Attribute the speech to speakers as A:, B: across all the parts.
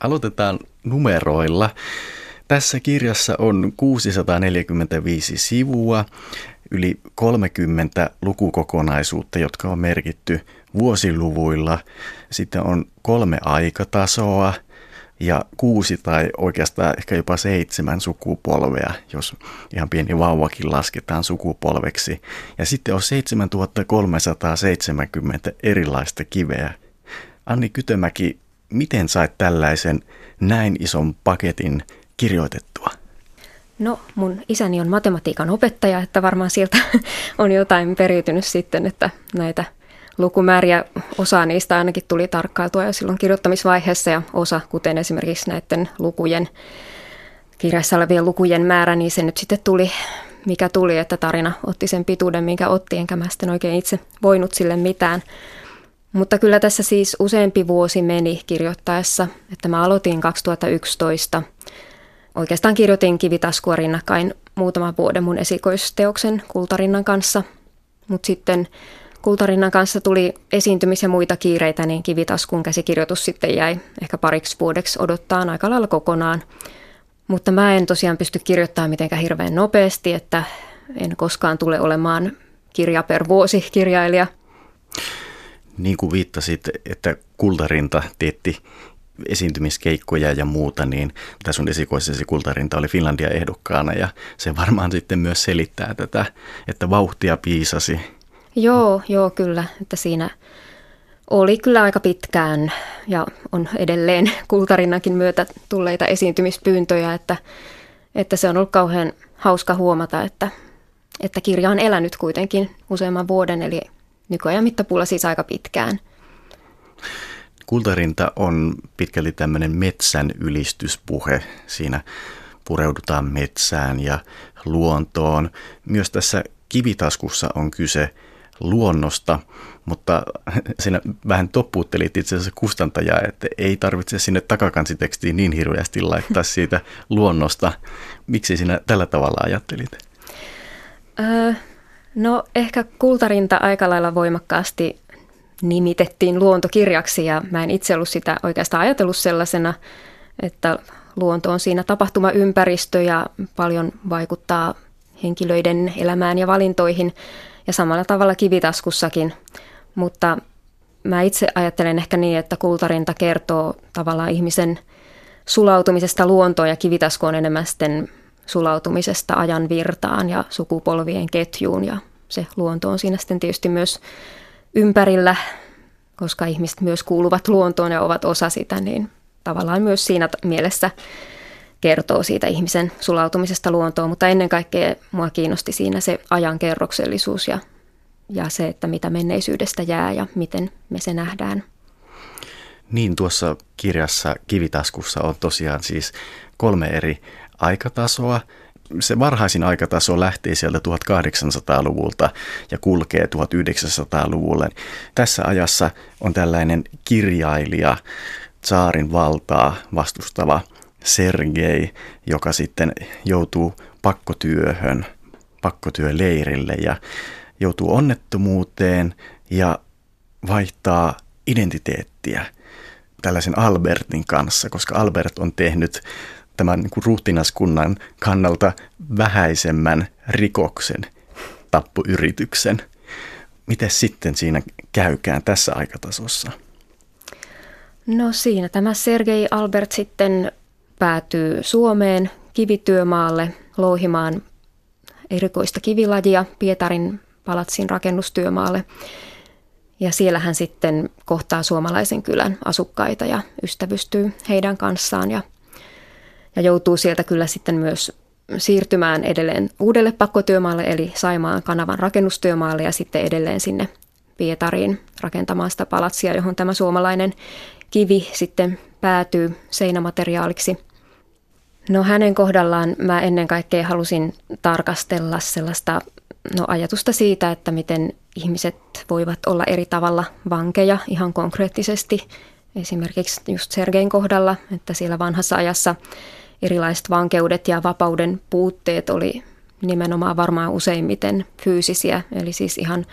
A: Aloitetaan numeroilla. Tässä kirjassa on 645 sivua, yli 30 lukukokonaisuutta, jotka on merkitty vuosiluvuilla. Sitten on kolme aikatasoa ja kuusi tai oikeastaan ehkä jopa seitsemän sukupolvea, jos ihan pieni vauvakin lasketaan sukupolveksi. Ja sitten on 7370 erilaista kiveä. Anni Kytömäki, miten sait tällaisen näin ison paketin kirjoitettua?
B: No, mun isäni on matematiikan opettaja, että varmaan sieltä on jotain periytynyt sitten, että näitä lukumääriä, osa niistä ainakin tuli tarkkailtua jo silloin kirjoittamisvaiheessa ja osa, kuten esimerkiksi näiden lukujen, kirjassa olevien lukujen määrä, niin se nyt sitten tuli, mikä tuli, että tarina otti sen pituuden, minkä otti, enkä mä sitten oikein itse voinut sille mitään. Mutta kyllä tässä siis useampi vuosi meni kirjoittaessa, että mä aloitin 2011. Oikeastaan kirjoitin kivitaskua rinnakkain muutaman vuoden mun esikoisteoksen Kultarinnan kanssa, mutta sitten Kultarinnan kanssa tuli esiintymis- ja muita kiireitä, niin kivitaskun käsikirjoitus sitten jäi ehkä pariksi vuodeksi odottaa aika lailla kokonaan. Mutta mä en tosiaan pysty kirjoittamaan mitenkään hirveän nopeasti, että en koskaan tule olemaan kirja per vuosi kirjailija.
A: Niin kuin viittasit, että Kultarinta teetti esiintymiskeikkoja ja muuta, niin tässä sun esikoisesi Kultarinta oli Finlandia ehdokkaana ja se varmaan sitten myös selittää tätä, että vauhtia piisasi.
B: Joo, joo kyllä, että siinä oli kyllä aika pitkään ja on edelleen kultarinnakin myötä tulleita esiintymispyyntöjä, että, että se on ollut kauhean hauska huomata, että, että kirja on elänyt kuitenkin useamman vuoden, eli nykyajan mittapuulla siis aika pitkään.
A: Kultarinta on pitkälti tämmöinen metsän ylistyspuhe. Siinä pureudutaan metsään ja luontoon. Myös tässä kivitaskussa on kyse luonnosta, mutta siinä vähän toppuuttelit itse asiassa kustantajaa, että ei tarvitse sinne takakansitekstiin niin hirveästi laittaa siitä luonnosta. Miksi sinä tällä tavalla ajattelit?
B: Öö, no ehkä kultarinta aika lailla voimakkaasti nimitettiin luontokirjaksi ja mä en itse ollut sitä oikeastaan ajatellut sellaisena, että luonto on siinä tapahtumaympäristö ja paljon vaikuttaa henkilöiden elämään ja valintoihin – ja samalla tavalla kivitaskussakin. Mutta mä itse ajattelen ehkä niin, että kultarinta kertoo tavallaan ihmisen sulautumisesta luontoon ja kivitasku on enemmän sitten sulautumisesta ajan virtaan ja sukupolvien ketjuun ja se luonto on siinä sitten tietysti myös ympärillä, koska ihmiset myös kuuluvat luontoon ja ovat osa sitä, niin tavallaan myös siinä mielessä kertoo siitä ihmisen sulautumisesta luontoon, mutta ennen kaikkea mua kiinnosti siinä se ajankerroksellisuus ja, ja se, että mitä menneisyydestä jää ja miten me se nähdään.
A: Niin, tuossa kirjassa Kivitaskussa on tosiaan siis kolme eri aikatasoa. Se varhaisin aikataso lähtee sieltä 1800-luvulta ja kulkee 1900-luvulle. Tässä ajassa on tällainen kirjailija, saarin valtaa vastustava – Sergei, joka sitten joutuu pakkotyöhön, pakkotyöleirille ja joutuu onnettomuuteen ja vaihtaa identiteettiä tällaisen Albertin kanssa, koska Albert on tehnyt tämän niin kuin ruhtinaskunnan kannalta vähäisemmän rikoksen, tappuyrityksen. Miten sitten siinä käykään tässä aikatasossa?
B: No siinä tämä Sergei Albert sitten päätyy Suomeen kivityömaalle louhimaan erikoista kivilajia Pietarin palatsin rakennustyömaalle. Ja siellä hän sitten kohtaa suomalaisen kylän asukkaita ja ystävystyy heidän kanssaan ja, ja joutuu sieltä kyllä sitten myös siirtymään edelleen uudelle pakkotyömaalle eli Saimaan kanavan rakennustyömaalle ja sitten edelleen sinne Pietariin rakentamaan sitä palatsia, johon tämä suomalainen kivi sitten päätyy seinämateriaaliksi. No hänen kohdallaan mä ennen kaikkea halusin tarkastella sellaista no, ajatusta siitä, että miten ihmiset voivat olla eri tavalla vankeja ihan konkreettisesti. Esimerkiksi just Sergein kohdalla, että siellä vanhassa ajassa erilaiset vankeudet ja vapauden puutteet oli nimenomaan varmaan useimmiten fyysisiä, eli siis ihan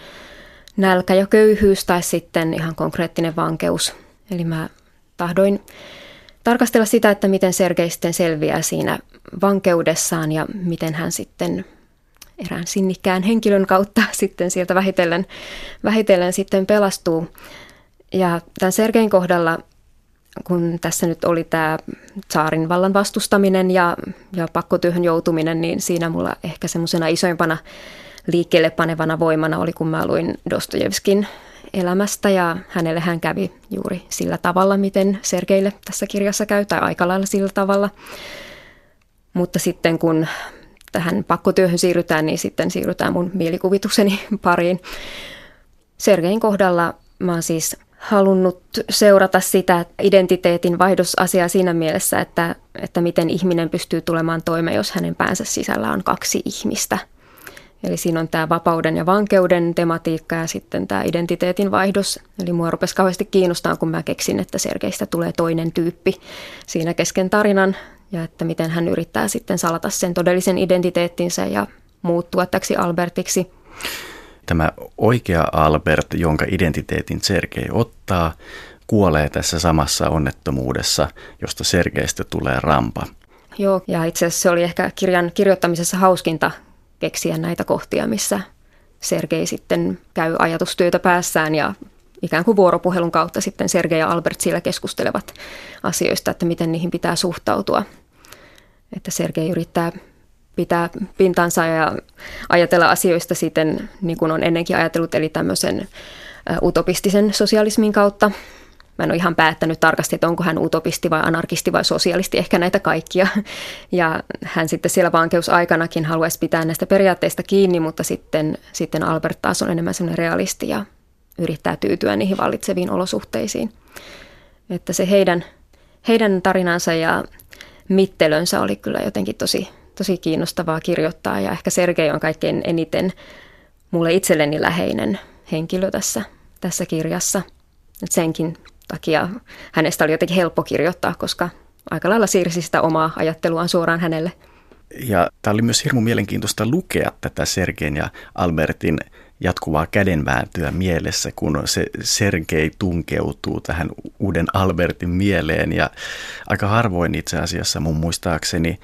B: nälkä ja köyhyys tai sitten ihan konkreettinen vankeus. Eli mä tahdoin tarkastella sitä, että miten Sergei sitten selviää siinä vankeudessaan ja miten hän sitten erään sinnikkään henkilön kautta sitten sieltä vähitellen, vähitellen sitten pelastuu. Ja tämän Sergein kohdalla, kun tässä nyt oli tämä saarin vallan vastustaminen ja, ja pakkotyöhön joutuminen, niin siinä mulla ehkä semmoisena isoimpana liikkeelle panevana voimana oli, kun mä luin Dostojevskin elämästä ja hänelle hän kävi juuri sillä tavalla, miten Sergeille tässä kirjassa käy, tai aika lailla sillä tavalla. Mutta sitten kun tähän pakkotyöhön siirrytään, niin sitten siirrytään mun mielikuvitukseni pariin. Sergein kohdalla mä oon siis halunnut seurata sitä identiteetin vaihdosasiaa siinä mielessä, että, että miten ihminen pystyy tulemaan toimeen, jos hänen päänsä sisällä on kaksi ihmistä – Eli siinä on tämä vapauden ja vankeuden tematiikka ja sitten tämä identiteetin vaihdos. Eli mua rupesi kauheasti kiinnostaa, kun mä keksin, että Sergeistä tulee toinen tyyppi siinä kesken tarinan ja että miten hän yrittää sitten salata sen todellisen identiteettinsä ja muuttua täksi Albertiksi.
A: Tämä oikea Albert, jonka identiteetin Sergei ottaa, kuolee tässä samassa onnettomuudessa, josta Sergeistä tulee rampa.
B: Joo, ja itse asiassa se oli ehkä kirjan kirjoittamisessa hauskinta keksiä näitä kohtia, missä Sergei sitten käy ajatustyötä päässään ja ikään kuin vuoropuhelun kautta sitten Sergei ja Albert siellä keskustelevat asioista, että miten niihin pitää suhtautua. Että Sergei yrittää pitää pintansa ja ajatella asioista siten, niin kuin on ennenkin ajatellut, eli tämmöisen utopistisen sosialismin kautta, Mä en ole ihan päättänyt tarkasti, että onko hän utopisti vai anarkisti vai sosialisti, ehkä näitä kaikkia. Ja hän sitten siellä vankeusaikanakin haluaisi pitää näistä periaatteista kiinni, mutta sitten, sitten Albert taas on enemmän sellainen realisti ja yrittää tyytyä niihin vallitseviin olosuhteisiin. Että se heidän, heidän tarinansa ja mittelönsä oli kyllä jotenkin tosi, tosi kiinnostavaa kirjoittaa ja ehkä Sergei on kaikkein eniten mulle itselleni läheinen henkilö tässä, tässä kirjassa. Et senkin takia hänestä oli jotenkin helppo kirjoittaa, koska aika lailla siirsi sitä omaa ajatteluaan suoraan hänelle.
A: Ja tämä oli myös hirmu mielenkiintoista lukea tätä Sergein ja Albertin jatkuvaa kädenvääntöä mielessä, kun se Sergei tunkeutuu tähän uuden Albertin mieleen. Ja aika harvoin itse asiassa mun muistaakseni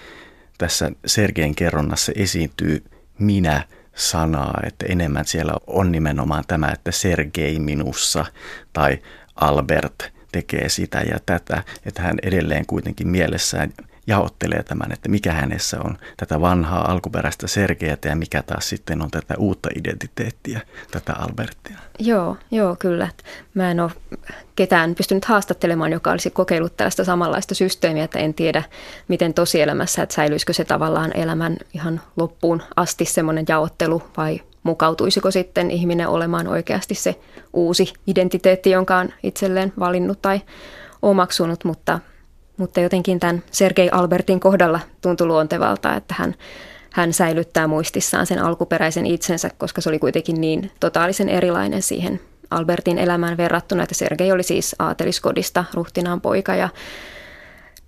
A: tässä Sergein kerronnassa esiintyy minä sanaa, että enemmän siellä on nimenomaan tämä, että Sergei minussa tai Albert tekee sitä ja tätä, että hän edelleen kuitenkin mielessään jaottelee tämän, että mikä hänessä on tätä vanhaa alkuperäistä Sergeätä ja mikä taas sitten on tätä uutta identiteettiä, tätä Albertia.
B: Joo, joo, kyllä. Mä en ole ketään pystynyt haastattelemaan, joka olisi kokeillut tällaista samanlaista systeemiä, että en tiedä, miten tosielämässä, että säilyisikö se tavallaan elämän ihan loppuun asti semmoinen jaottelu vai mukautuisiko sitten ihminen olemaan oikeasti se uusi identiteetti, jonka on itselleen valinnut tai omaksunut, mutta, mutta jotenkin tämän Sergei Albertin kohdalla tuntui luontevalta, että hän, hän säilyttää muistissaan sen alkuperäisen itsensä, koska se oli kuitenkin niin totaalisen erilainen siihen Albertin elämään verrattuna, että Sergei oli siis aateliskodista ruhtinaan poika ja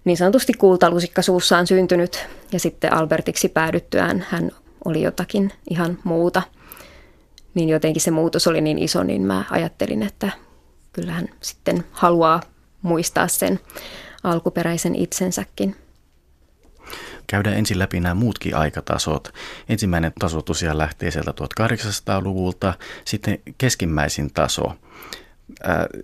B: niin sanotusti kultalusikka suussaan syntynyt. Ja sitten Albertiksi päädyttyään hän oli jotakin ihan muuta – niin jotenkin se muutos oli niin iso, niin mä ajattelin, että kyllähän sitten haluaa muistaa sen alkuperäisen itsensäkin.
A: Käydään ensin läpi nämä muutkin aikatasot. Ensimmäinen taso tosiaan lähtee sieltä 1800-luvulta, sitten keskimmäisin taso.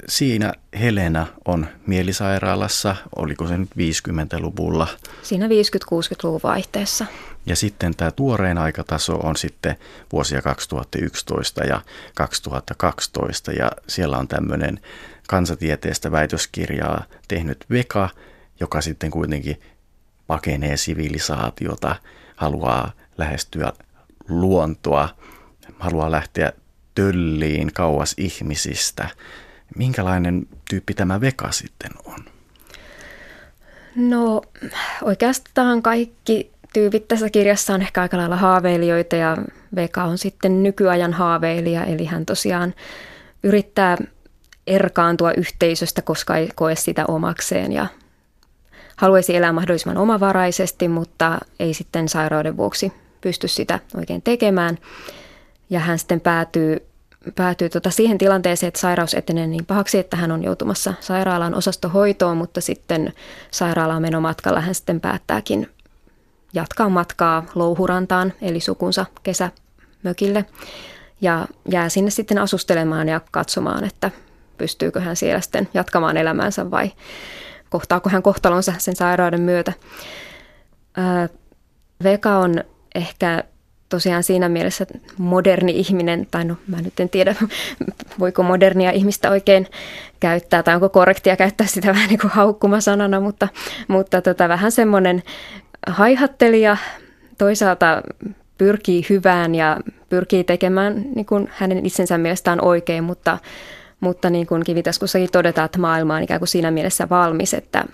A: Siinä Helena on mielisairaalassa, oliko se nyt 50-luvulla?
B: Siinä 50-60-luvun vaihteessa.
A: Ja sitten tämä tuorein aikataso on sitten vuosia 2011 ja 2012 ja siellä on tämmöinen kansatieteestä väitöskirjaa tehnyt Veka, joka sitten kuitenkin pakenee sivilisaatiota, haluaa lähestyä luontoa, haluaa lähteä tölliin kauas ihmisistä. Minkälainen tyyppi tämä Veka sitten on?
B: No oikeastaan kaikki tyypit tässä kirjassa on ehkä aika lailla haaveilijoita ja Veka on sitten nykyajan haaveilija, eli hän tosiaan yrittää erkaantua yhteisöstä, koska ei koe sitä omakseen ja haluaisi elää mahdollisimman omavaraisesti, mutta ei sitten sairauden vuoksi pysty sitä oikein tekemään. Ja hän sitten päätyy, päätyy tota siihen tilanteeseen, että sairaus etenee niin pahaksi, että hän on joutumassa sairaalaan osastohoitoon, mutta sitten sairaalaan menomatkalla hän sitten päättääkin jatkaa matkaa Louhurantaan, eli sukunsa kesämökille, ja jää sinne sitten asustelemaan ja katsomaan, että pystyykö hän siellä sitten jatkamaan elämäänsä vai kohtaako hän kohtalonsa sen sairauden myötä. Veka on ehkä tosiaan siinä mielessä moderni ihminen, tai no mä nyt en tiedä, voiko modernia ihmistä oikein käyttää, tai onko korrektia käyttää sitä vähän niin kuin haukkumasanana, mutta, mutta tota, vähän semmoinen haihattelija, toisaalta pyrkii hyvään ja pyrkii tekemään niin kuin hänen itsensä mielestään oikein, mutta, mutta niin kuin Kivitaskussakin todetaan, että maailma on ikään kuin siinä mielessä valmis, että,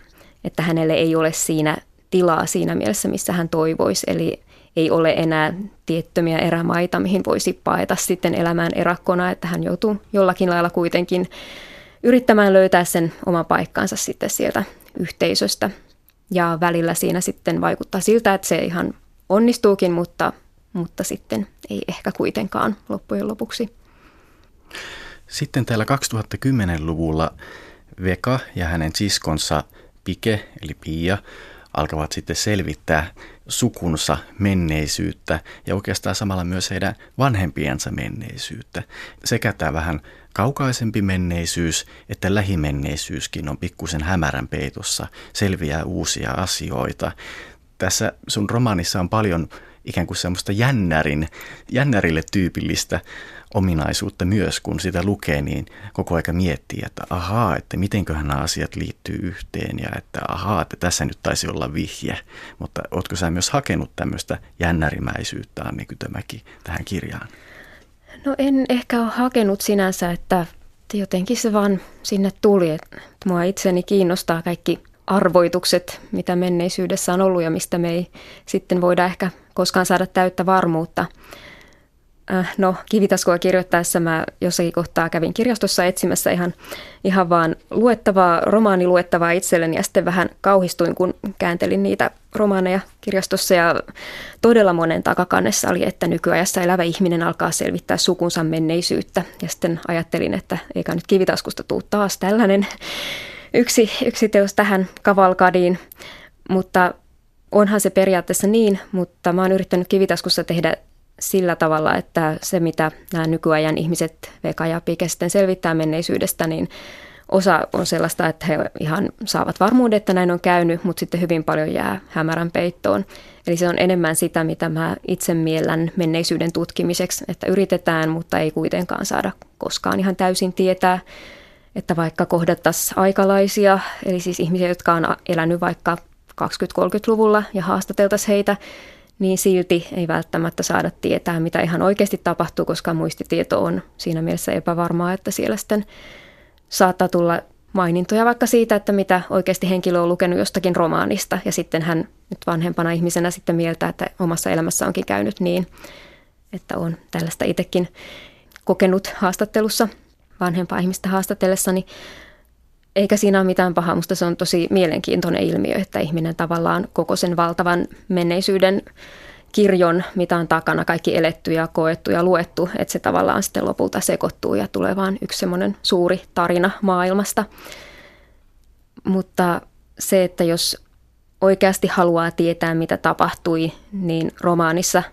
B: että hänelle ei ole siinä tilaa siinä mielessä, missä hän toivoisi. Eli ei ole enää tiettömiä erämaita, mihin voisi paeta sitten elämään erakkona, että hän joutuu jollakin lailla kuitenkin yrittämään löytää sen oma paikkansa sitten sieltä yhteisöstä. Ja välillä siinä sitten vaikuttaa siltä, että se ihan onnistuukin, mutta, mutta sitten ei ehkä kuitenkaan loppujen lopuksi.
A: Sitten täällä 2010-luvulla Veka ja hänen siskonsa Pike eli Pia alkavat sitten selvittää sukunsa menneisyyttä ja oikeastaan samalla myös heidän vanhempiensa menneisyyttä. Sekä tämä vähän kaukaisempi menneisyys että lähimenneisyyskin on pikkusen hämärän peitossa, selviää uusia asioita. Tässä sun romaanissa on paljon ikään kuin semmoista jännärin, jännärille tyypillistä ominaisuutta myös, kun sitä lukee, niin koko aika miettii, että ahaa, että mitenköhän nämä asiat liittyy yhteen ja että ahaa, että tässä nyt taisi olla vihje. Mutta ootko sä myös hakenut tämmöistä jännärimäisyyttä, Anni Kytömäki, tähän kirjaan?
B: No en ehkä ole hakenut sinänsä, että jotenkin se vaan sinne tuli. Että mua itseni kiinnostaa kaikki arvoitukset, mitä menneisyydessä on ollut ja mistä me ei sitten voida ehkä koskaan saada täyttä varmuutta. Äh, no, kivitaskua kirjoittaessa mä jossakin kohtaa kävin kirjastossa etsimässä ihan, ihan vaan luettavaa, romaani luettavaa itselleni ja sitten vähän kauhistuin, kun kääntelin niitä romaaneja kirjastossa ja todella monen takakannessa oli, että nykyajassa elävä ihminen alkaa selvittää sukunsa menneisyyttä. Ja sitten ajattelin, että eikä nyt kivitaskusta tuu taas tällainen yksi, yksi teos tähän kavalkadiin, mutta onhan se periaatteessa niin, mutta mä oon yrittänyt kivitaskussa tehdä sillä tavalla, että se mitä nämä nykyajan ihmiset Veka ja Pike sitten selvittää menneisyydestä, niin osa on sellaista, että he ihan saavat varmuuden, että näin on käynyt, mutta sitten hyvin paljon jää hämärän peittoon. Eli se on enemmän sitä, mitä mä itse miellän menneisyyden tutkimiseksi, että yritetään, mutta ei kuitenkaan saada koskaan ihan täysin tietää, että vaikka kohdattaisiin aikalaisia, eli siis ihmisiä, jotka on elänyt vaikka 20-30-luvulla ja haastateltaisiin heitä, niin silti ei välttämättä saada tietää, mitä ihan oikeasti tapahtuu, koska muistitieto on siinä mielessä epävarmaa, että siellä sitten saattaa tulla mainintoja vaikka siitä, että mitä oikeasti henkilö on lukenut jostakin romaanista ja sitten hän nyt vanhempana ihmisenä sitten mieltä, että omassa elämässä onkin käynyt niin, että on tällaista itsekin kokenut haastattelussa vanhempaa ihmistä haastatellessani. Eikä siinä ole mitään pahaa, mutta se on tosi mielenkiintoinen ilmiö, että ihminen tavallaan koko sen valtavan menneisyyden kirjon, mitä on takana, kaikki eletty ja koettu ja luettu, että se tavallaan sitten lopulta sekoittuu ja tulee vaan yksi semmoinen suuri tarina maailmasta. Mutta se, että jos oikeasti haluaa tietää, mitä tapahtui, niin romaanissa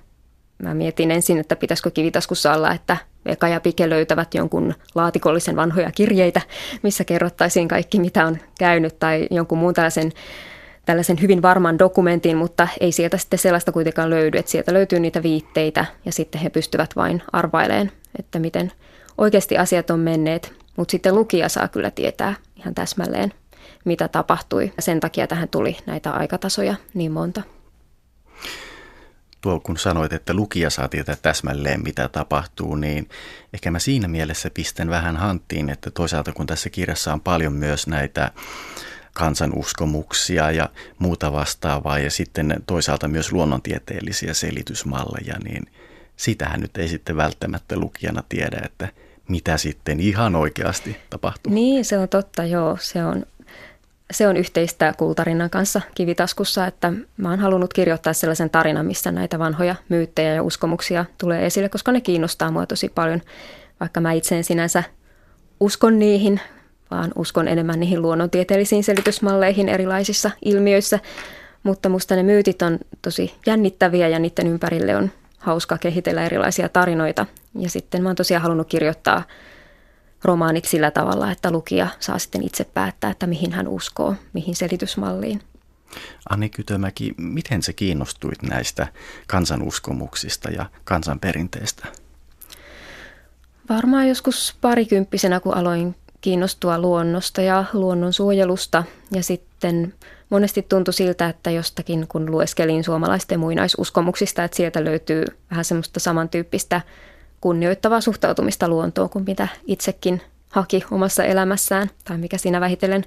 B: mä mietin ensin, että pitäisikö kivitaskussa olla, että Veka ja Pike löytävät jonkun laatikollisen vanhoja kirjeitä, missä kerrottaisiin kaikki, mitä on käynyt, tai jonkun muun tällaisen, tällaisen hyvin varman dokumentin, mutta ei sieltä sitten sellaista kuitenkaan löydy, että sieltä löytyy niitä viitteitä, ja sitten he pystyvät vain arvailemaan, että miten oikeasti asiat on menneet, mutta sitten lukija saa kyllä tietää ihan täsmälleen, mitä tapahtui. Sen takia tähän tuli näitä aikatasoja niin monta
A: tuo kun sanoit, että lukija saa tietää täsmälleen mitä tapahtuu, niin ehkä mä siinä mielessä pistän vähän hanttiin, että toisaalta kun tässä kirjassa on paljon myös näitä kansanuskomuksia ja muuta vastaavaa ja sitten toisaalta myös luonnontieteellisiä selitysmalleja, niin sitähän nyt ei sitten välttämättä lukijana tiedä, että mitä sitten ihan oikeasti tapahtuu.
B: Niin, se on totta, joo. Se on se on yhteistä kultarinnan kanssa kivitaskussa, että mä oon halunnut kirjoittaa sellaisen tarinan, missä näitä vanhoja myyttejä ja uskomuksia tulee esille, koska ne kiinnostaa mua tosi paljon. vaikka mä itse en sinänsä uskon niihin, vaan uskon enemmän niihin luonnontieteellisiin selitysmalleihin erilaisissa ilmiöissä. Mutta musta ne myytit on tosi jännittäviä ja niiden ympärille on hauska kehitellä erilaisia tarinoita. Ja sitten mä oon tosiaan halunnut kirjoittaa romaanit sillä tavalla, että lukija saa sitten itse päättää, että mihin hän uskoo, mihin selitysmalliin.
A: Anni Kytömäki, miten se kiinnostuit näistä kansanuskomuksista ja kansanperinteistä?
B: Varmaan joskus parikymppisenä, kun aloin kiinnostua luonnosta ja luonnonsuojelusta. Ja sitten monesti tuntui siltä, että jostakin kun lueskelin suomalaisten muinaisuskomuksista, että sieltä löytyy vähän semmoista samantyyppistä kunnioittavaa suhtautumista luontoon kuin mitä itsekin haki omassa elämässään tai mikä siinä vähitellen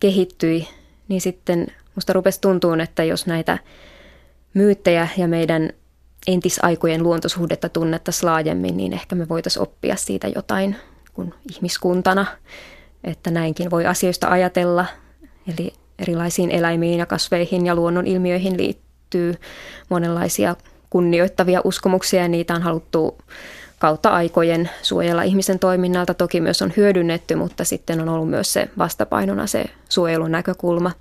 B: kehittyi, niin sitten musta rupesi tuntuun, että jos näitä myyttejä ja meidän entisaikojen luontosuhdetta tunnettaisiin laajemmin, niin ehkä me voitaisiin oppia siitä jotain kuin ihmiskuntana, että näinkin voi asioista ajatella. Eli erilaisiin eläimiin ja kasveihin ja luonnon ilmiöihin liittyy monenlaisia kunnioittavia uskomuksia ja niitä on haluttu kautta aikojen suojella ihmisen toiminnalta. Toki myös on hyödynnetty, mutta sitten on ollut myös se vastapainona se suojelun näkökulma,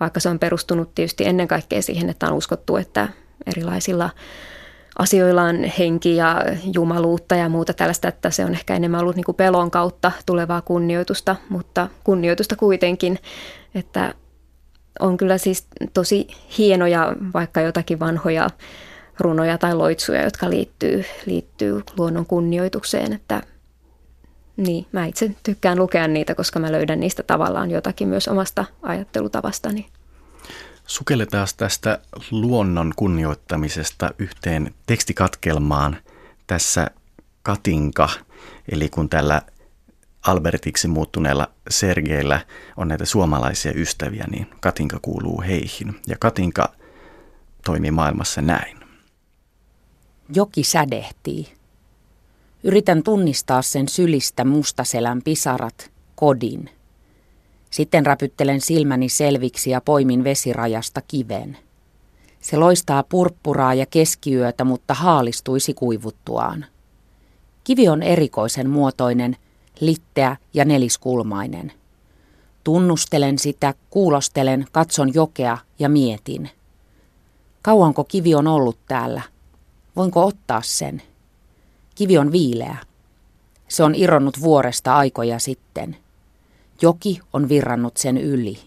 B: vaikka se on perustunut tietysti ennen kaikkea siihen, että on uskottu, että erilaisilla asioilla on henki ja jumaluutta ja muuta tällaista, että se on ehkä enemmän ollut niin kuin pelon kautta tulevaa kunnioitusta, mutta kunnioitusta kuitenkin, että on kyllä siis tosi hienoja vaikka jotakin vanhoja runoja tai loitsuja, jotka liittyy, liittyy luonnon kunnioitukseen, että niin, mä itse tykkään lukea niitä, koska mä löydän niistä tavallaan jotakin myös omasta ajattelutavastani.
A: Sukelletaan tästä luonnon kunnioittamisesta yhteen tekstikatkelmaan tässä Katinka, eli kun tällä Albertiksi muuttuneella Sergeillä on näitä suomalaisia ystäviä, niin Katinka kuuluu heihin. Ja Katinka toimii maailmassa näin.
C: Joki sädehtii. Yritän tunnistaa sen sylistä mustaselän pisarat, kodin. Sitten räpyttelen silmäni selviksi ja poimin vesirajasta kiven. Se loistaa purppuraa ja keskiyötä, mutta haalistuisi kuivuttuaan. Kivi on erikoisen muotoinen, litteä ja neliskulmainen. Tunnustelen sitä, kuulostelen, katson jokea ja mietin. Kauanko kivi on ollut täällä? Voinko ottaa sen? Kivi on viileä. Se on irronnut vuoresta aikoja sitten. Joki on virrannut sen yli.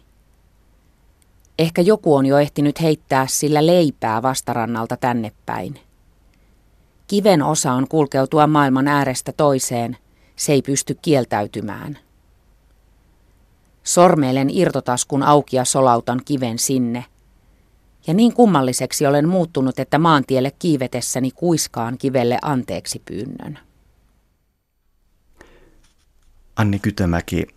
C: Ehkä joku on jo ehtinyt heittää sillä leipää vastarannalta tänne päin. Kiven osa on kulkeutua maailman äärestä toiseen, se ei pysty kieltäytymään. Sormeilen irtotaskun auki ja solautan kiven sinne – ja niin kummalliseksi olen muuttunut, että maantielle kiivetessäni kuiskaan kivelle anteeksi pyynnön.
A: Anni Kytömäki,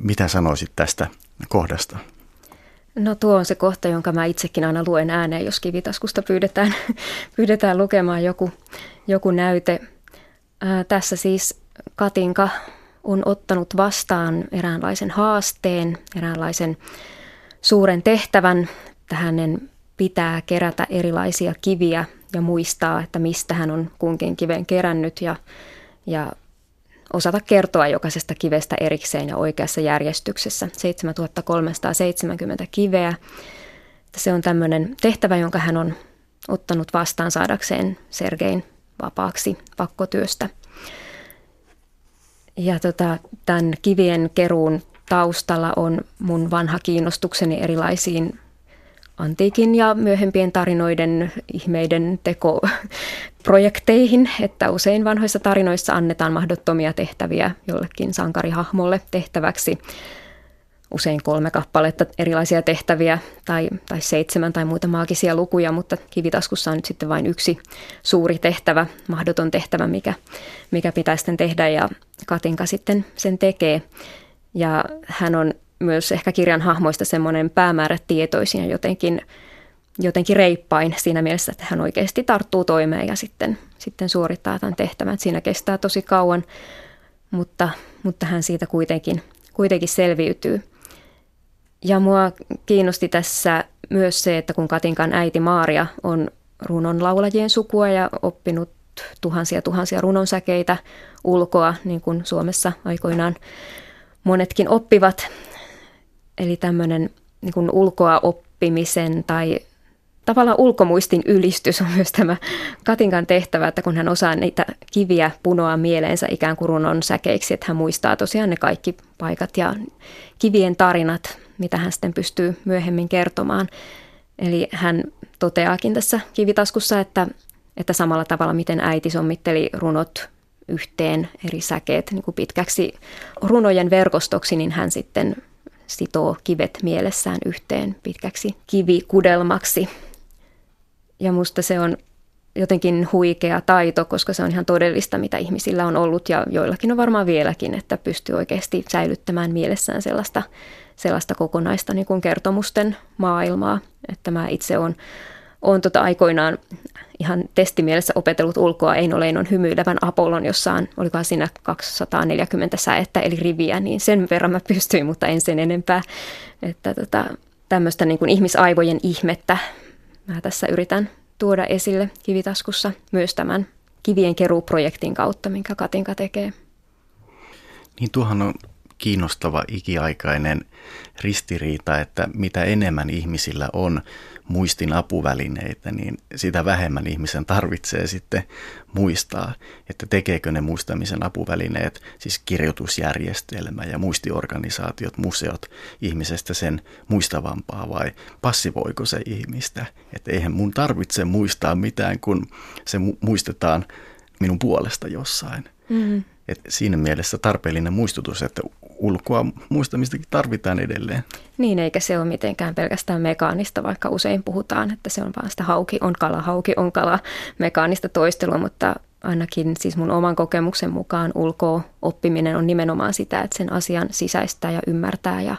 A: mitä sanoisit tästä kohdasta?
B: No tuo on se kohta, jonka mä itsekin aina luen ääneen, jos kivitaskusta pyydetään, pyydetään lukemaan joku, joku näyte. Ää, tässä siis Katinka on ottanut vastaan eräänlaisen haasteen, eräänlaisen suuren tehtävän että hänen pitää kerätä erilaisia kiviä ja muistaa, että mistä hän on kunkin kiven kerännyt ja, ja osata kertoa jokaisesta kivestä erikseen ja oikeassa järjestyksessä. 7370 kiveä. Se on tämmöinen tehtävä, jonka hän on ottanut vastaan saadakseen Sergein vapaaksi pakkotyöstä. Ja tota, tämän kivien keruun taustalla on mun vanha kiinnostukseni erilaisiin antiikin ja myöhempien tarinoiden ihmeiden tekoprojekteihin, että usein vanhoissa tarinoissa annetaan mahdottomia tehtäviä jollekin sankarihahmolle tehtäväksi. Usein kolme kappaletta erilaisia tehtäviä tai, tai seitsemän tai muita maagisia lukuja, mutta kivitaskussa on nyt sitten vain yksi suuri tehtävä, mahdoton tehtävä, mikä, mikä pitää sitten tehdä ja Katinka sitten sen tekee. Ja hän on myös ehkä kirjan hahmoista semmoinen päämäärätietoisin ja jotenkin, jotenkin reippain siinä mielessä, että hän oikeasti tarttuu toimeen ja sitten, sitten suorittaa tämän tehtävän. Siinä kestää tosi kauan, mutta, mutta hän siitä kuitenkin, kuitenkin selviytyy. Ja mua kiinnosti tässä myös se, että kun Katinkan äiti Maaria on runon laulajien sukua ja oppinut tuhansia tuhansia runonsäkeitä ulkoa, niin kuin Suomessa aikoinaan monetkin oppivat. Eli tämmöinen niin ulkoa oppimisen tai tavallaan ulkomuistin ylistys on myös tämä Katinkan tehtävä, että kun hän osaa niitä kiviä punoa mieleensä ikään kuin runon säkeiksi, että hän muistaa tosiaan ne kaikki paikat ja kivien tarinat, mitä hän sitten pystyy myöhemmin kertomaan. Eli hän toteaakin tässä kivitaskussa, että, että samalla tavalla miten äiti sommitteli runot yhteen eri säkeet niin kuin pitkäksi runojen verkostoksi, niin hän sitten sitoo kivet mielessään yhteen pitkäksi kivikudelmaksi. Ja musta se on jotenkin huikea taito, koska se on ihan todellista, mitä ihmisillä on ollut ja joillakin on varmaan vieläkin, että pystyy oikeasti säilyttämään mielessään sellaista, sellaista kokonaista niin kuin kertomusten maailmaa. Että mä itse olen olen tota aikoinaan ihan testimielessä opetellut ulkoa Eino Leinon hymyilevän Apollon, jossa on, olikohan siinä 240 säettä eli riviä, niin sen verran mä pystyin, mutta en sen enempää. Että tota, tämmöistä niin ihmisaivojen ihmettä mä tässä yritän tuoda esille kivitaskussa myös tämän kivien keruuprojektin kautta, minkä Katinka tekee.
A: Niin tuohan on kiinnostava ikiaikainen ristiriita, että mitä enemmän ihmisillä on muistin apuvälineitä, niin sitä vähemmän ihmisen tarvitsee sitten muistaa, että tekeekö ne muistamisen apuvälineet, siis kirjoitusjärjestelmä ja muistiorganisaatiot, museot ihmisestä sen muistavampaa vai passivoiko se ihmistä, että eihän mun tarvitse muistaa mitään, kun se muistetaan minun puolesta jossain. Mm. Et siinä mielessä tarpeellinen muistutus, että ulkoa muistamistakin tarvitaan edelleen.
B: Niin, eikä se ole mitenkään pelkästään mekaanista, vaikka usein puhutaan, että se on vaan sitä hauki on kala, hauki on kala, mekaanista toistelua, mutta ainakin siis mun oman kokemuksen mukaan ulkoa oppiminen on nimenomaan sitä, että sen asian sisäistää ja ymmärtää ja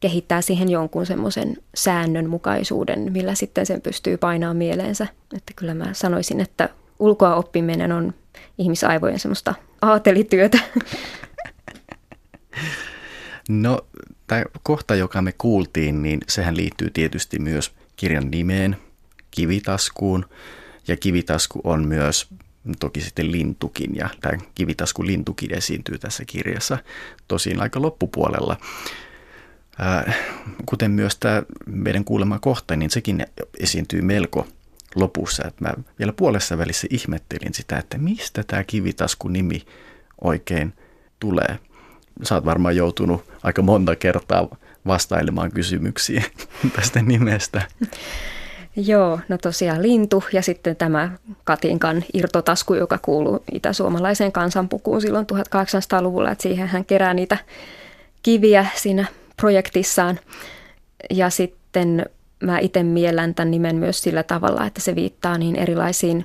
B: kehittää siihen jonkun semmoisen säännönmukaisuuden, millä sitten sen pystyy painaa mieleensä. Että kyllä mä sanoisin, että ulkoa oppiminen on ihmisaivojen semmoista aatelityötä.
A: No, tämä kohta, joka me kuultiin, niin sehän liittyy tietysti myös kirjan nimeen, kivitaskuun. Ja kivitasku on myös toki sitten lintukin, ja tämä kivitasku lintukin esiintyy tässä kirjassa tosin aika loppupuolella. Kuten myös tämä meidän kuulema kohta, niin sekin esiintyy melko lopussa. Että mä vielä puolessa välissä ihmettelin sitä, että mistä tämä kivitasku-nimi oikein tulee. Sä oot varmaan joutunut aika monta kertaa vastailemaan kysymyksiä tästä nimestä.
B: Joo, no tosiaan lintu ja sitten tämä Katinkan irtotasku, joka kuuluu itäsuomalaiseen kansanpukuun silloin 1800-luvulla, että siihen hän kerää niitä kiviä siinä projektissaan. Ja sitten mä itse miellän tämän nimen myös sillä tavalla, että se viittaa niin erilaisiin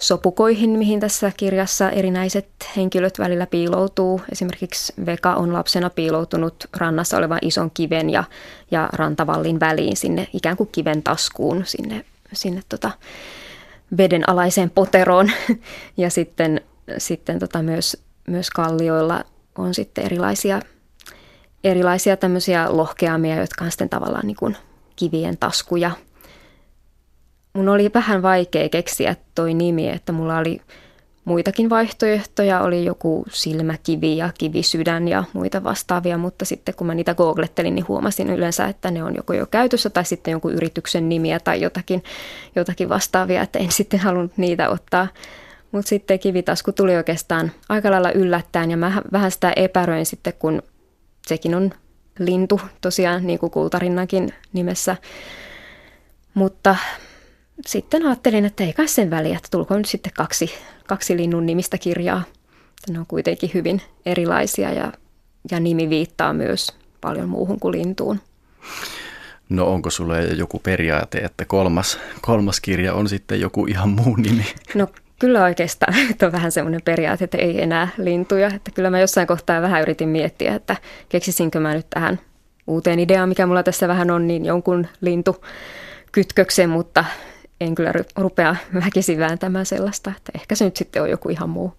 B: sopukoihin, mihin tässä kirjassa erinäiset henkilöt välillä piiloutuu. Esimerkiksi Veka on lapsena piiloutunut rannassa olevan ison kiven ja, ja rantavallin väliin sinne ikään kuin kiven taskuun, sinne, sinne tota veden alaiseen poteroon. Ja sitten, sitten tota myös, myös kallioilla on sitten erilaisia, erilaisia tämmöisiä lohkeamia, jotka on sitten tavallaan niin kuin kivien taskuja. Mun oli vähän vaikea keksiä toi nimi, että mulla oli muitakin vaihtoehtoja, oli joku silmäkivi ja kivisydän ja muita vastaavia, mutta sitten kun mä niitä googlettelin, niin huomasin yleensä, että ne on joko jo käytössä tai sitten jonkun yrityksen nimiä tai jotakin, jotakin vastaavia, että en sitten halunnut niitä ottaa. Mutta sitten kivitasku tuli oikeastaan aika lailla yllättäen ja mä vähän sitä epäröin sitten, kun sekin on lintu tosiaan, niin kuin kultarinnankin nimessä. Mutta sitten ajattelin, että ei kai sen väliä, että tulkoon nyt sitten kaksi, kaksi linnun nimistä kirjaa. Ne on kuitenkin hyvin erilaisia ja, ja nimi viittaa myös paljon muuhun kuin lintuun.
A: No onko sulle joku periaate, että kolmas, kolmas kirja on sitten joku ihan muu nimi?
B: No Kyllä oikeastaan, että on vähän semmoinen periaate, että ei enää lintuja. Että kyllä mä jossain kohtaa vähän yritin miettiä, että keksisinkö mä nyt tähän uuteen ideaan, mikä mulla tässä vähän on, niin jonkun lintukytköksen, mutta en kyllä rupea väkisin vääntämään sellaista, että ehkä se nyt sitten on joku ihan muu.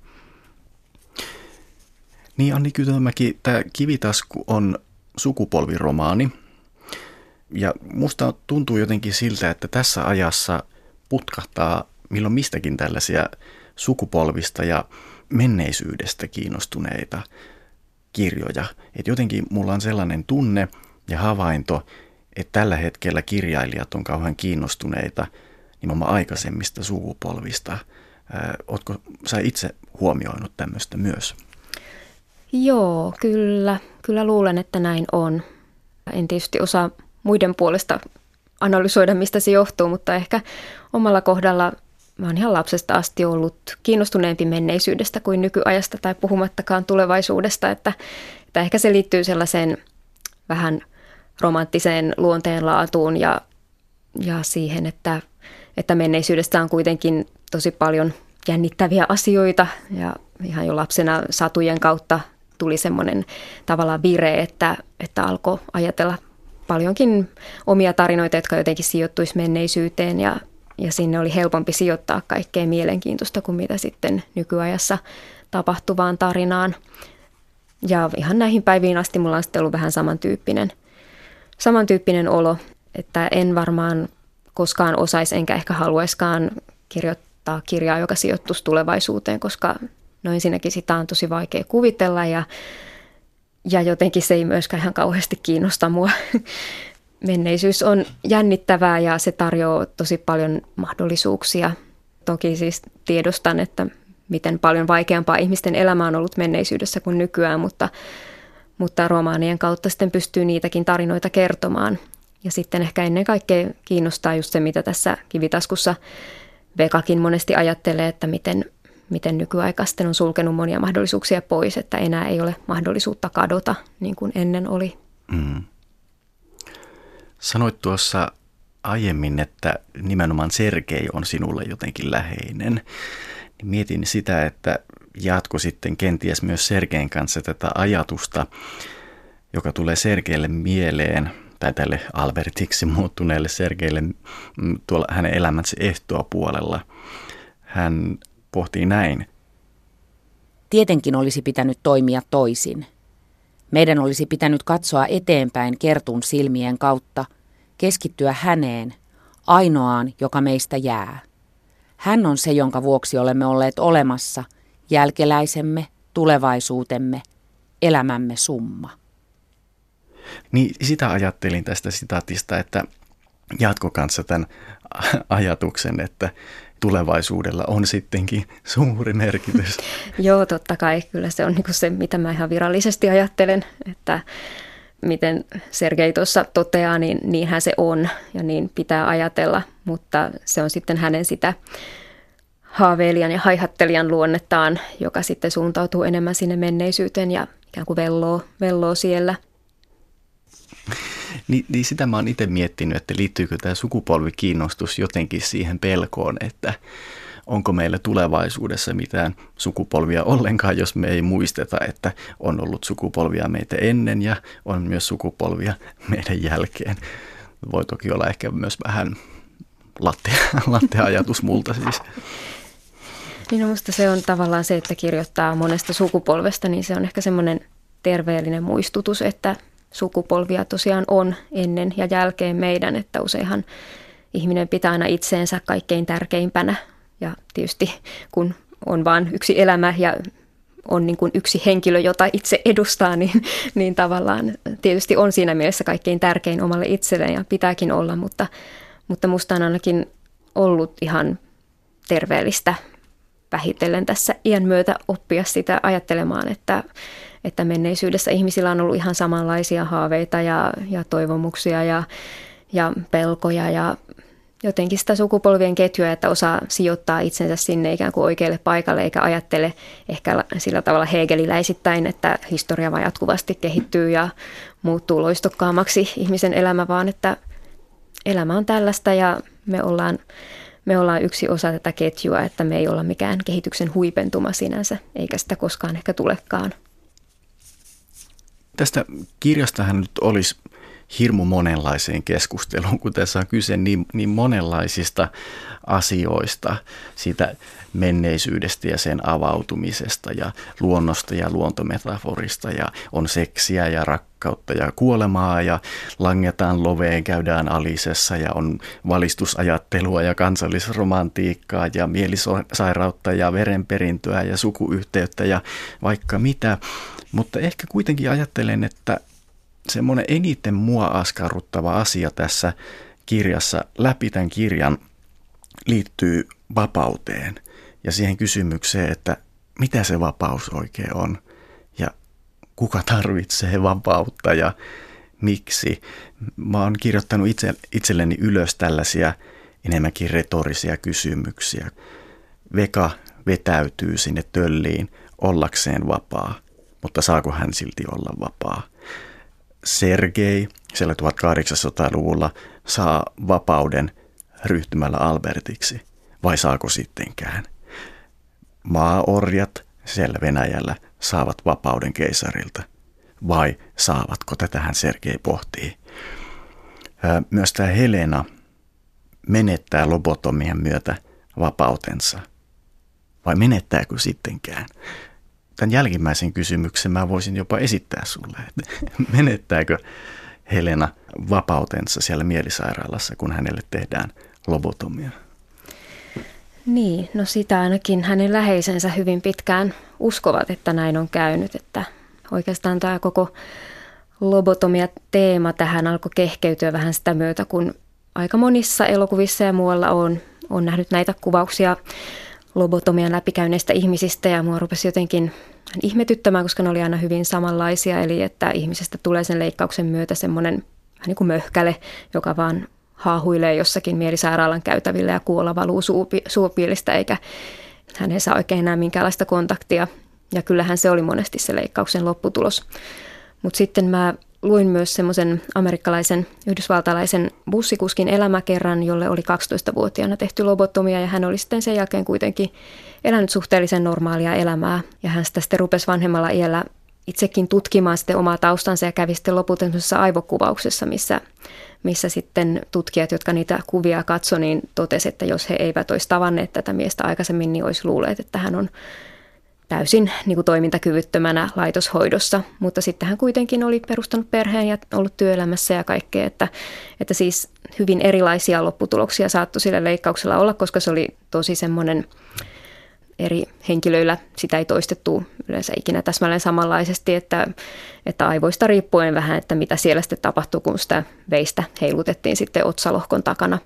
A: Niin Anni Kytömäki, tämä Kivitasku on sukupolviromaani. Ja musta tuntuu jotenkin siltä, että tässä ajassa putkahtaa milloin mistäkin tällaisia sukupolvista ja menneisyydestä kiinnostuneita kirjoja. Et jotenkin mulla on sellainen tunne ja havainto, että tällä hetkellä kirjailijat on kauhean kiinnostuneita nimenomaan aikaisemmista sukupolvista. Oletko sä itse huomioinut tämmöistä myös?
B: Joo, kyllä. Kyllä luulen, että näin on. En tietysti osaa muiden puolesta analysoida, mistä se johtuu, mutta ehkä omalla kohdalla mä oon ihan lapsesta asti ollut kiinnostuneempi menneisyydestä kuin nykyajasta tai puhumattakaan tulevaisuudesta, että, että ehkä se liittyy sellaiseen vähän romanttiseen luonteenlaatuun ja, ja siihen, että, että menneisyydestä on kuitenkin tosi paljon jännittäviä asioita ja ihan jo lapsena satujen kautta tuli semmoinen tavallaan vire, että, että alkoi ajatella paljonkin omia tarinoita, jotka jotenkin sijoittuisi menneisyyteen ja, ja sinne oli helpompi sijoittaa kaikkea mielenkiintoista kuin mitä sitten nykyajassa tapahtuvaan tarinaan. Ja ihan näihin päiviin asti mulla on sitten ollut vähän samantyyppinen, samantyyppinen olo, että en varmaan koskaan osaisi enkä ehkä haluaiskaan kirjoittaa kirjaa, joka sijoittuisi tulevaisuuteen, koska no ensinnäkin sitä on tosi vaikea kuvitella ja, ja jotenkin se ei myöskään ihan kauheasti kiinnosta mua. Menneisyys on jännittävää ja se tarjoaa tosi paljon mahdollisuuksia. Toki siis tiedostan, että miten paljon vaikeampaa ihmisten elämä on ollut menneisyydessä kuin nykyään, mutta, mutta romaanien kautta sitten pystyy niitäkin tarinoita kertomaan. Ja sitten ehkä ennen kaikkea kiinnostaa just se, mitä tässä kivitaskussa Vekakin monesti ajattelee, että miten miten nykyaikaisten on sulkenut monia mahdollisuuksia pois, että enää ei ole mahdollisuutta kadota niin kuin ennen oli. Mm.
A: Sanoit tuossa aiemmin, että nimenomaan Sergei on sinulle jotenkin läheinen. Mietin sitä, että jatko sitten kenties myös Sergein kanssa tätä ajatusta, joka tulee Sergeille mieleen, tai tälle Albertiksi muuttuneelle Sergeille mm, tuolla hänen elämänsä puolella. Hän pohtii näin.
C: Tietenkin olisi pitänyt toimia toisin. Meidän olisi pitänyt katsoa eteenpäin kertun silmien kautta, keskittyä häneen, ainoaan, joka meistä jää. Hän on se, jonka vuoksi olemme olleet olemassa, jälkeläisemme, tulevaisuutemme, elämämme summa.
A: Niin sitä ajattelin tästä sitaatista, että jatko kanssa tämän ajatuksen, että tulevaisuudella on sittenkin suuri merkitys.
B: Joo, totta kai. Kyllä se on niin se, mitä mä ihan virallisesti ajattelen, että miten Sergei tuossa toteaa, niin niinhän se on ja niin pitää ajatella, mutta se on sitten hänen sitä haaveilijan ja haihattelijan luonnettaan, joka sitten suuntautuu enemmän sinne menneisyyteen ja ikään kuin velloo, velloo siellä –
A: niin, niin sitä mä oon itse miettinyt, että liittyykö tämä sukupolvikiinnostus jotenkin siihen pelkoon, että onko meillä tulevaisuudessa mitään sukupolvia ollenkaan, jos me ei muisteta, että on ollut sukupolvia meitä ennen ja on myös sukupolvia meidän jälkeen. Voi toki olla ehkä myös vähän latte, latte-ajatus multa siis.
B: Niin no se on tavallaan se, että kirjoittaa monesta sukupolvesta, niin se on ehkä semmoinen terveellinen muistutus, että sukupolvia tosiaan on ennen ja jälkeen meidän, että useinhan ihminen pitää aina itseensä kaikkein tärkeimpänä. Ja tietysti kun on vain yksi elämä ja on niin kuin yksi henkilö, jota itse edustaa, niin, niin tavallaan tietysti on siinä mielessä kaikkein tärkein omalle itselleen ja pitääkin olla, mutta, mutta musta on ainakin ollut ihan terveellistä vähitellen tässä iän myötä oppia sitä ajattelemaan, että, että menneisyydessä ihmisillä on ollut ihan samanlaisia haaveita ja, ja toivomuksia ja, ja pelkoja ja jotenkin sitä sukupolvien ketjua, että osaa sijoittaa itsensä sinne ikään kuin oikealle paikalle eikä ajattele ehkä sillä tavalla hegeliläisittäin, että historia vaan jatkuvasti kehittyy ja muuttuu loistokkaammaksi ihmisen elämä, vaan että elämä on tällaista ja me ollaan, me ollaan yksi osa tätä ketjua, että me ei olla mikään kehityksen huipentuma sinänsä, eikä sitä koskaan ehkä tulekaan.
A: Tästä kirjastahan nyt olisi hirmu monenlaiseen keskusteluun, kun tässä on kyse niin, niin monenlaisista asioista, siitä menneisyydestä ja sen avautumisesta ja luonnosta ja luontometaforista ja on seksiä ja rakkautta ja kuolemaa ja langetaan loveen, käydään alisessa ja on valistusajattelua ja kansallisromantiikkaa ja mielisairautta ja verenperintöä ja sukuyhteyttä ja vaikka mitä. Mutta ehkä kuitenkin ajattelen, että semmoinen eniten mua askarruttava asia tässä kirjassa läpi tämän kirjan liittyy vapauteen ja siihen kysymykseen, että mitä se vapaus oikein on ja kuka tarvitsee vapautta ja miksi. Mä oon kirjoittanut itse, itselleni ylös tällaisia enemmänkin retorisia kysymyksiä. Veka vetäytyy sinne tölliin ollakseen vapaa, mutta saako hän silti olla vapaa? Sergei siellä 1800-luvulla saa vapauden ryhtymällä Albertiksi, vai saako sittenkään? Maaorjat siellä Venäjällä saavat vapauden keisarilta, vai saavatko? Tätähän Sergei pohtii. Myös tämä Helena menettää lobotomian myötä vapautensa, vai menettääkö sittenkään? Tämän jälkimmäisen kysymyksen mä voisin jopa esittää sulle, että menettääkö Helena vapautensa siellä mielisairaalassa, kun hänelle tehdään lobotomia?
B: Niin, no sitä ainakin hänen läheisensä hyvin pitkään uskovat, että näin on käynyt, että oikeastaan tämä koko lobotomia-teema tähän alkoi kehkeytyä vähän sitä myötä, kun aika monissa elokuvissa ja muualla on, on nähnyt näitä kuvauksia lobotomian läpikäyneistä ihmisistä ja mua rupesi jotenkin ihmetyttämään, koska ne oli aina hyvin samanlaisia, eli että ihmisestä tulee sen leikkauksen myötä semmoinen vähän niin kuin möhkäle, joka vaan haahuilee jossakin mielisairaalan käytävillä ja kuolla valuu suupi, eikä hän ei saa oikein enää minkäänlaista kontaktia. Ja kyllähän se oli monesti se leikkauksen lopputulos. Mutta sitten mä luin myös semmoisen amerikkalaisen yhdysvaltalaisen bussikuskin elämäkerran, jolle oli 12-vuotiaana tehty lobotomia ja hän oli sitten sen jälkeen kuitenkin elänyt suhteellisen normaalia elämää. Ja hän sitä sitten rupesi vanhemmalla iällä itsekin tutkimaan sitten omaa taustansa ja kävi sitten lopulta aivokuvauksessa, missä, missä sitten tutkijat, jotka niitä kuvia katsoi, niin totesi, että jos he eivät olisi tavanneet tätä miestä aikaisemmin, niin olisi luulleet, että hän on täysin niin kuin toimintakyvyttömänä laitoshoidossa, mutta sitten hän kuitenkin oli perustanut perheen ja ollut työelämässä ja kaikkea, että, että siis hyvin erilaisia lopputuloksia saattoi sillä leikkauksella olla, koska se oli tosi semmoinen eri henkilöillä sitä ei toistettu yleensä ikinä täsmälleen samanlaisesti, että, että aivoista riippuen vähän, että mitä siellä sitten tapahtuu, kun sitä veistä heilutettiin sitten otsalohkon takana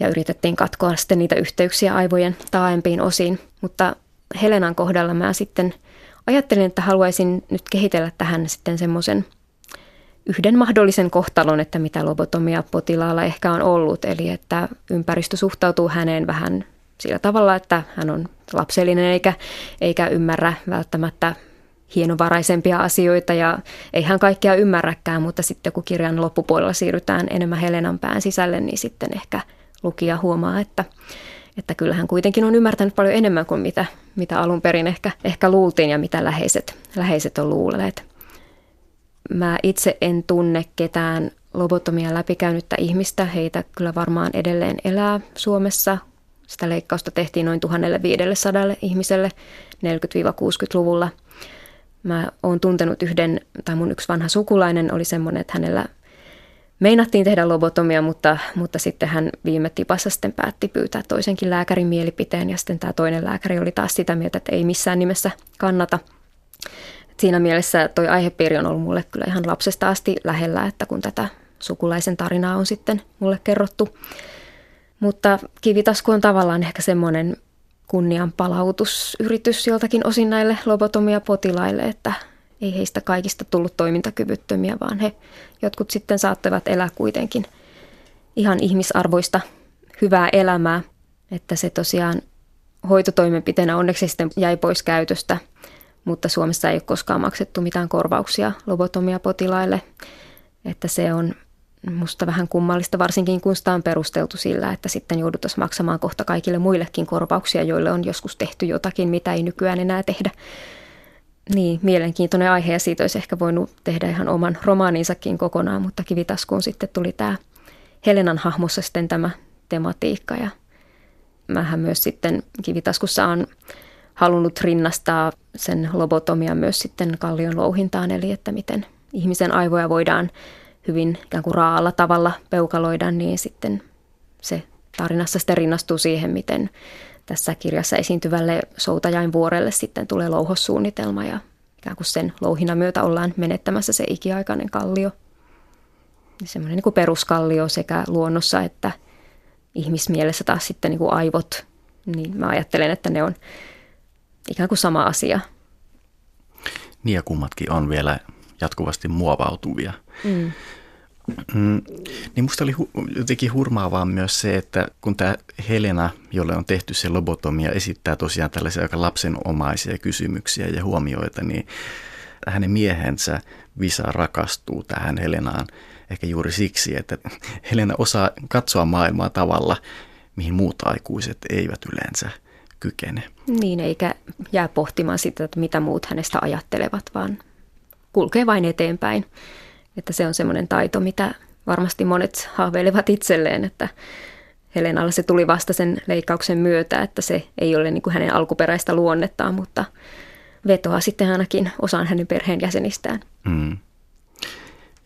B: ja yritettiin katkoa sitten niitä yhteyksiä aivojen taaempiin osiin. Mutta Helenan kohdalla mä sitten ajattelin, että haluaisin nyt kehitellä tähän sitten semmoisen yhden mahdollisen kohtalon, että mitä lobotomia potilaalla ehkä on ollut, eli että ympäristö suhtautuu häneen vähän sillä tavalla, että hän on lapsellinen eikä, eikä ymmärrä välttämättä hienovaraisempia asioita. Ja ei hän kaikkea ymmärräkään, mutta sitten kun kirjan loppupuolella siirrytään enemmän Helenan pään sisälle, niin sitten ehkä lukija huomaa, että, että kyllä hän kuitenkin on ymmärtänyt paljon enemmän kuin mitä, mitä alun perin ehkä, ehkä luultiin ja mitä läheiset, läheiset on luulleet. Mä itse en tunne ketään lobotomia läpikäynyttä ihmistä. Heitä kyllä varmaan edelleen elää Suomessa. Sitä leikkausta tehtiin noin 1500 ihmiselle 40-60-luvulla. Mä oon tuntenut yhden, tai mun yksi vanha sukulainen oli semmoinen, että hänellä meinattiin tehdä lobotomia, mutta, mutta sitten hän viime tipassa sitten päätti pyytää toisenkin lääkärin mielipiteen ja sitten tämä toinen lääkäri oli taas sitä mieltä, että ei missään nimessä kannata. Siinä mielessä toi aihepiiri on ollut mulle kyllä ihan lapsesta asti lähellä, että kun tätä sukulaisen tarinaa on sitten mulle kerrottu. Mutta kivitasku on tavallaan ehkä semmoinen kunnian palautusyritys joltakin osin näille lobotomia-potilaille, että ei heistä kaikista tullut toimintakyvyttömiä, vaan he jotkut sitten saattavat elää kuitenkin ihan ihmisarvoista hyvää elämää, että se tosiaan hoitotoimenpiteenä onneksi sitten jäi pois käytöstä, mutta Suomessa ei ole koskaan maksettu mitään korvauksia lobotomia-potilaille, että se on musta vähän kummallista, varsinkin kun sitä on perusteltu sillä, että sitten joudutaan maksamaan kohta kaikille muillekin korvauksia, joille on joskus tehty jotakin, mitä ei nykyään enää tehdä. Niin, mielenkiintoinen aihe ja siitä olisi ehkä voinut tehdä ihan oman romaaninsakin kokonaan, mutta kivitaskuun sitten tuli tämä Helenan hahmossa sitten tämä tematiikka ja mähän myös sitten kivitaskussa on halunnut rinnastaa sen lobotomian myös sitten kallion louhintaan, eli että miten ihmisen aivoja voidaan hyvin ikään kuin raalla tavalla peukaloida, niin sitten se tarinassa sitten rinnastuu siihen, miten tässä kirjassa esiintyvälle soutajain vuorelle sitten tulee louhossuunnitelma ja ikään kuin sen louhinnan myötä ollaan menettämässä se ikiaikainen kallio. Semmoinen niin kuin peruskallio sekä luonnossa että ihmismielessä taas sitten niin kuin aivot, niin mä ajattelen, että ne on ikään kuin sama asia.
A: Niin ja kummatkin on vielä jatkuvasti muovautuvia. Mm. Mm, niin musta oli hu- jotenkin hurmaavaa myös se, että kun tämä Helena, jolle on tehty se lobotomia, esittää tosiaan tällaisia aika lapsenomaisia kysymyksiä ja huomioita, niin hänen miehensä Visa rakastuu tähän Helenaan ehkä juuri siksi, että Helena osaa katsoa maailmaa tavalla, mihin muut aikuiset eivät yleensä kykene.
B: Niin, eikä jää pohtimaan sitä, että mitä muut hänestä ajattelevat, vaan kulkee vain eteenpäin. Että se on semmoinen taito, mitä varmasti monet haaveilevat itselleen, että Helenalla se tuli vasta sen leikkauksen myötä, että se ei ole niin kuin hänen alkuperäistä luonnettaan, mutta vetoaa sitten ainakin osaan hänen perheenjäsenistään. Mm.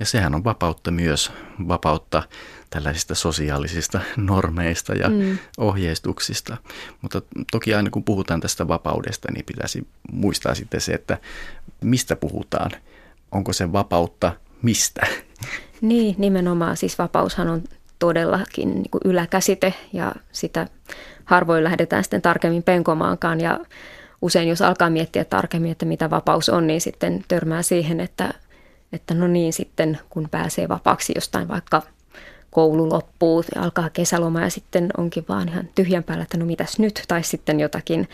A: Ja sehän on vapautta myös, vapautta tällaisista sosiaalisista normeista ja mm. ohjeistuksista. Mutta toki aina kun puhutaan tästä vapaudesta, niin pitäisi muistaa sitten se, että mistä puhutaan. Onko se vapautta mistä?
B: Niin, nimenomaan. Siis vapaushan on todellakin niin kuin yläkäsite ja sitä harvoin lähdetään sitten tarkemmin penkomaankaan ja usein jos alkaa miettiä tarkemmin, että mitä vapaus on, niin sitten törmää siihen, että, että no niin sitten kun pääsee vapaaksi jostain vaikka koulu loppuu, alkaa kesäloma ja sitten onkin vaan ihan tyhjän päällä, että no mitäs nyt, tai sitten jotakin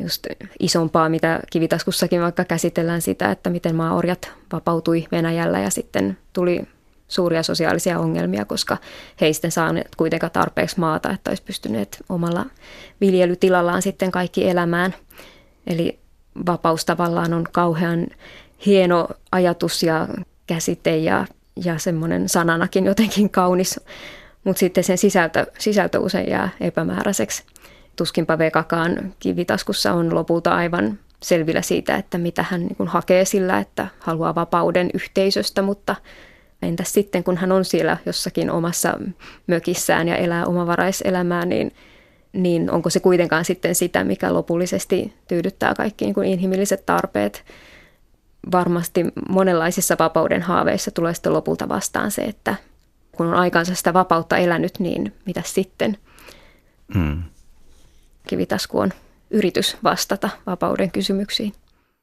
B: just isompaa, mitä kivitaskussakin vaikka käsitellään sitä, että miten maaorjat vapautui Venäjällä ja sitten tuli suuria sosiaalisia ongelmia, koska he ei sitten saaneet kuitenkaan tarpeeksi maata, että olisi pystyneet omalla viljelytilallaan sitten kaikki elämään. Eli vapaus tavallaan on kauhean hieno ajatus ja käsite ja, ja semmoinen sananakin jotenkin kaunis, mutta sitten sen sisältö, sisältö usein jää epämääräiseksi tuskinpa Vekakaan kivitaskussa on lopulta aivan selvillä siitä, että mitä hän niin hakee sillä, että haluaa vapauden yhteisöstä, mutta entäs sitten, kun hän on siellä jossakin omassa mökissään ja elää omavaraiselämää, niin, niin onko se kuitenkaan sitten sitä, mikä lopullisesti tyydyttää kaikki niin inhimilliset tarpeet. Varmasti monenlaisissa vapauden haaveissa tulee sitten lopulta vastaan se, että kun on aikansa sitä vapautta elänyt, niin mitä sitten? Hmm kivitasku on yritys vastata vapauden kysymyksiin.